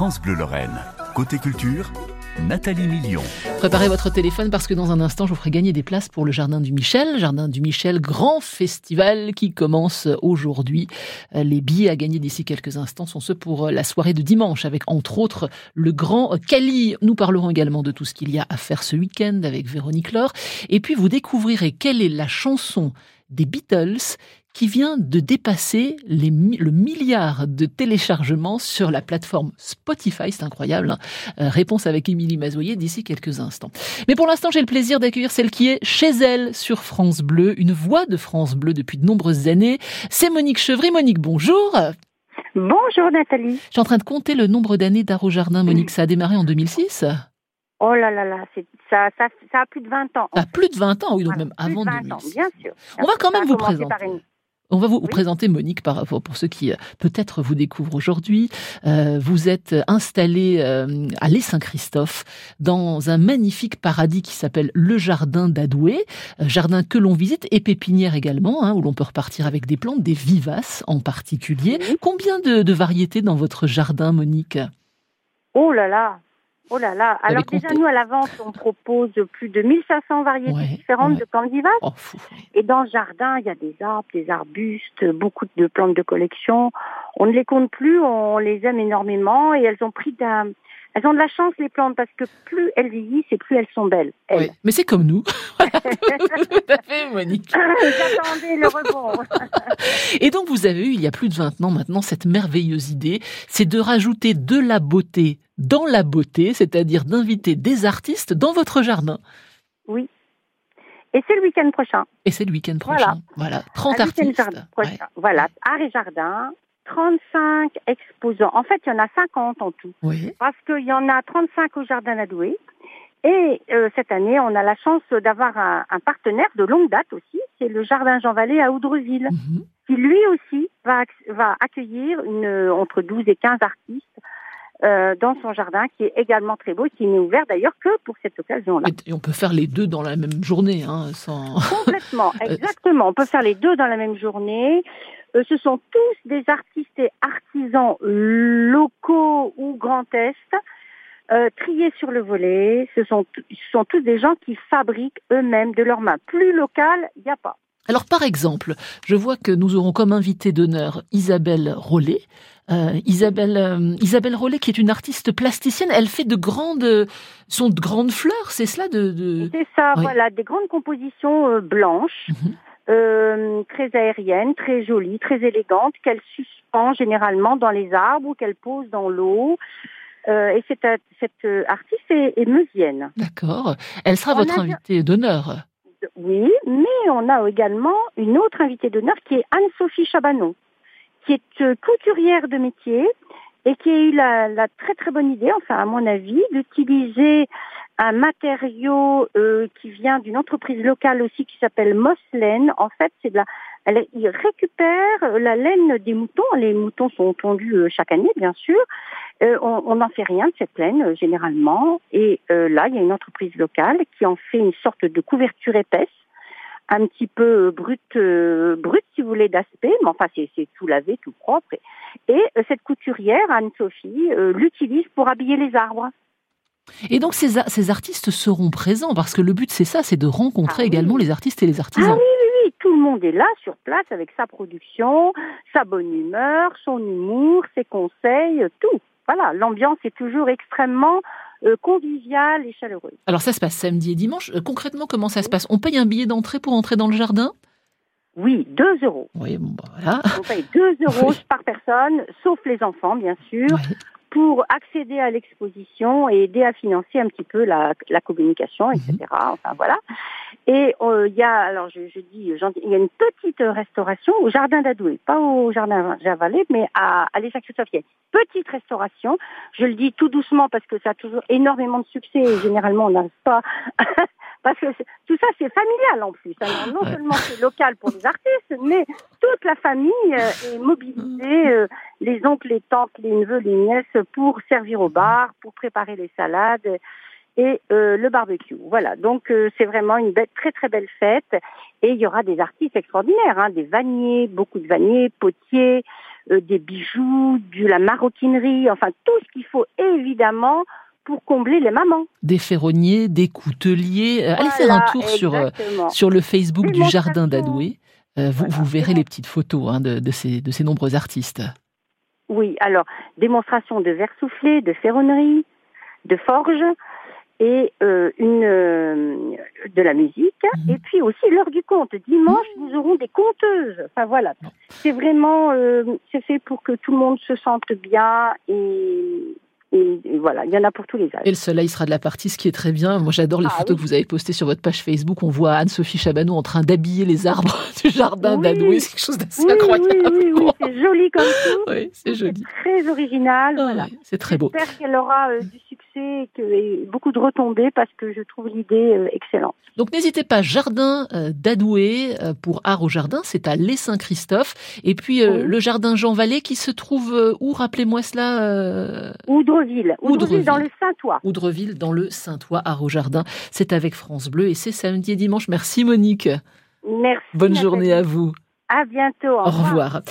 France Bleu Lorraine. Côté culture, Nathalie Million. Préparez votre téléphone parce que dans un instant, je vous ferai gagner des places pour le Jardin du Michel. Jardin du Michel, grand festival qui commence aujourd'hui. Les billets à gagner d'ici quelques instants sont ceux pour la soirée de dimanche avec entre autres le grand Cali. Nous parlerons également de tout ce qu'il y a à faire ce week-end avec Véronique Laure. Et puis vous découvrirez quelle est la chanson des Beatles qui vient de dépasser les, le milliard de téléchargements sur la plateforme Spotify. C'est incroyable. Hein. Euh, réponse avec Émilie Mazoyer d'ici quelques instants. Mais pour l'instant, j'ai le plaisir d'accueillir celle qui est chez elle sur France Bleu, une voix de France Bleu depuis de nombreuses années. C'est Monique Chevry. Monique, bonjour. Bonjour Nathalie. Je suis en train de compter le nombre d'années d'Arro Jardin. Monique, ça a démarré en 2006 Oh là là là, ça, ça, ça, a plus de 20 ans. Ça a plus de 20 ans, oui, donc même avant 2006. Ans, bien sûr. On va quand même vous présenter. On va vous présenter Monique par, pour, pour ceux qui euh, peut-être vous découvrent aujourd'hui. Euh, vous êtes installée euh, à l'Est Saint-Christophe dans un magnifique paradis qui s'appelle le Jardin d'Adoué, jardin que l'on visite et pépinière également, hein, où l'on peut repartir avec des plantes, des vivaces en particulier. Combien de, de variétés dans votre jardin, Monique? Oh là là, Oh là là Alors déjà, nous, à la vente, on propose plus de 1500 variétés différentes de plantes vivaces. Oh, et dans le jardin, il y a des arbres, des arbustes, beaucoup de plantes de collection. On ne les compte plus, on les aime énormément et elles ont pris d'un... Elles ont de la chance, les plantes, parce que plus elles vieillissent et plus elles sont belles. Oui, mais c'est comme nous. Tout à fait, Monique. J'attendais le rebond. et donc, vous avez eu, il y a plus de 20 ans maintenant, cette merveilleuse idée, c'est de rajouter de la beauté dans la beauté, c'est-à-dire d'inviter des artistes dans votre jardin. Oui. Et c'est le week-end prochain. Et c'est le week-end prochain. Voilà. 30 artistes. Voilà. Art et jardin. 35 exposants. En fait, il y en a 50 en tout. Oui. Parce qu'il y en a 35 au Jardin d'Adoué. Et euh, cette année, on a la chance d'avoir un, partenaire de longue date aussi. C'est le Jardin Jean Vallée à Oudreville. Mhm. Qui lui aussi va, va accueillir une, entre 12 et 15 artistes euh, dans son jardin, qui est également très beau, qui n'est ouvert d'ailleurs que pour cette occasion-là. Et on peut faire les deux dans la même journée, hein, sans... Complètement, exactement. On peut faire les deux dans la même journée. Euh, ce sont tous des artistes et artisans locaux ou Grand Est, euh, triés sur le volet. Ce sont, ce sont tous des gens qui fabriquent eux-mêmes de leurs mains. Plus local, il n'y a pas. Alors par exemple, je vois que nous aurons comme invité d'honneur Isabelle Rollet. Euh, Isabelle, euh, Isabelle Rollet, qui est une artiste plasticienne, elle fait de grandes, sont de grandes fleurs, c'est cela de, C'est ça, voilà, des grandes compositions euh, blanches, mhm. très aériennes, très jolies, très élégantes, qu'elle suspend généralement dans les arbres ou qu'elle pose dans l'eau. et cette, cette artiste est, est meusienne. D'accord. Elle sera votre invitée d'honneur. Oui, mais on a également une autre invitée d'honneur qui est Anne-Sophie Chabanon, qui est euh, couturière de métier et qui a eu la, très très bonne idée, enfin à mon avis, d'utiliser un matériau euh, qui vient d'une entreprise locale aussi qui s'appelle Moslaine. En fait, c'est de la, elle, il récupère la laine des moutons. Les moutons sont tondus euh, chaque année, bien sûr. Euh, on n'en fait rien de cette laine euh, généralement. Et là, il y a une entreprise locale qui en fait une sorte de couverture épaisse un petit peu brute, brute si vous voulez, d'aspect, mais enfin c'est tout lavé, tout propre. Et, cette couturière, Anne-Sophie, l'utilise pour habiller les arbres. Et donc ces, ces, artistes seront présents parce que le but c'est ça, c'est de rencontrer ah également les artistes et les artisans. Ah oui, oui, oui, tout le monde est là sur place avec sa production, sa bonne humeur, son humour, ses conseils, tout. Voilà, l'ambiance est toujours extrêmement euh, conviviale et chaleureuse. Alors ça se passe samedi et dimanche. Euh, concrètement, comment ça se passe? On paye un billet d'entrée pour entrer dans le jardin? Oui, 2 euros. Oui, bon, bah, voilà. On paye 2 euros par personne, sauf les enfants, bien sûr pour accéder à l'exposition et aider à financer un petit peu la, la communication, etc. Mhm. Enfin voilà. Et euh, il y a, alors je, je dis, il y a une petite restauration au jardin d'Adoué, pas au jardin Javalet, mais à, à l'Essac-Sophie. Petite restauration. Je le dis tout doucement parce que ça a toujours énormément de succès et généralement on n'arrive pas parce que tout ça c'est familial en plus. Alors, non seulement c'est local pour les artistes, mais toute la famille euh, est mobilisée, euh, les oncles, les tantes, les neveux, les nièces pour servir au bar, pour préparer les salades. et euh, le barbecue. Voilà, donc euh, c'est vraiment une belle, très très belle fête et il y aura des artistes extraordinaires, hein, des vanniers, beaucoup de vanniers, potiers, euh, des bijoux, de la maroquinerie, enfin tout ce qu'il faut évidemment pour combler les mamans. Des ferronniers, des couteliers. allez Voilà, faire un tour sur, exactement. sur le Facebook du. Jardin d'Adoué. Euh, vous, vous verrez les petites photos hein, de, de ces, de ces nombreux artistes. Oui, alors démonstration de verre soufflé, de ferronnerie, de forge et euh, une euh, de la musique Mhm. et puis aussi l'heure du conte. Dimanche, nous aurons des conteuses. Enfin voilà, c'est vraiment euh, c'est fait pour que tout le monde se sente bien et, et- et voilà, il y en a pour tous les âges. Et le soleil sera de la partie, ce qui est très bien. Moi, j'adore les Ah photos oui. que vous avez postées sur votre page Facebook. On voit Anne-Sophie Chabaneau en train d'habiller les arbres du jardin Oui. d'Adoué. C'est quelque chose d'assez Oui, incroyable. oui, oui, oui, c'est joli comme tout. Oui, c'est joli. Très original, Ah voilà. c'est très beau. J'espère qu'elle aura euh, du succès et, que, et beaucoup de retombées parce que je trouve l'idée euh, excellente. Donc n'hésitez pas, Jardin euh, d'Adoué euh, pour Art au Jardin, c'est à Les Saint-Christophe. Et puis Oui. le Jardin Jean Vallée qui se trouve où Rappelez-moi cela. Oudreville, Oudreville. Dans le Saint-Ouen. Oudreville dans le Saint-Ouen, Art au Jardin. C'est avec France Bleu et c'est samedi et dimanche. Merci Monique. Merci. Bonne journée à vous. À bientôt. Au revoir.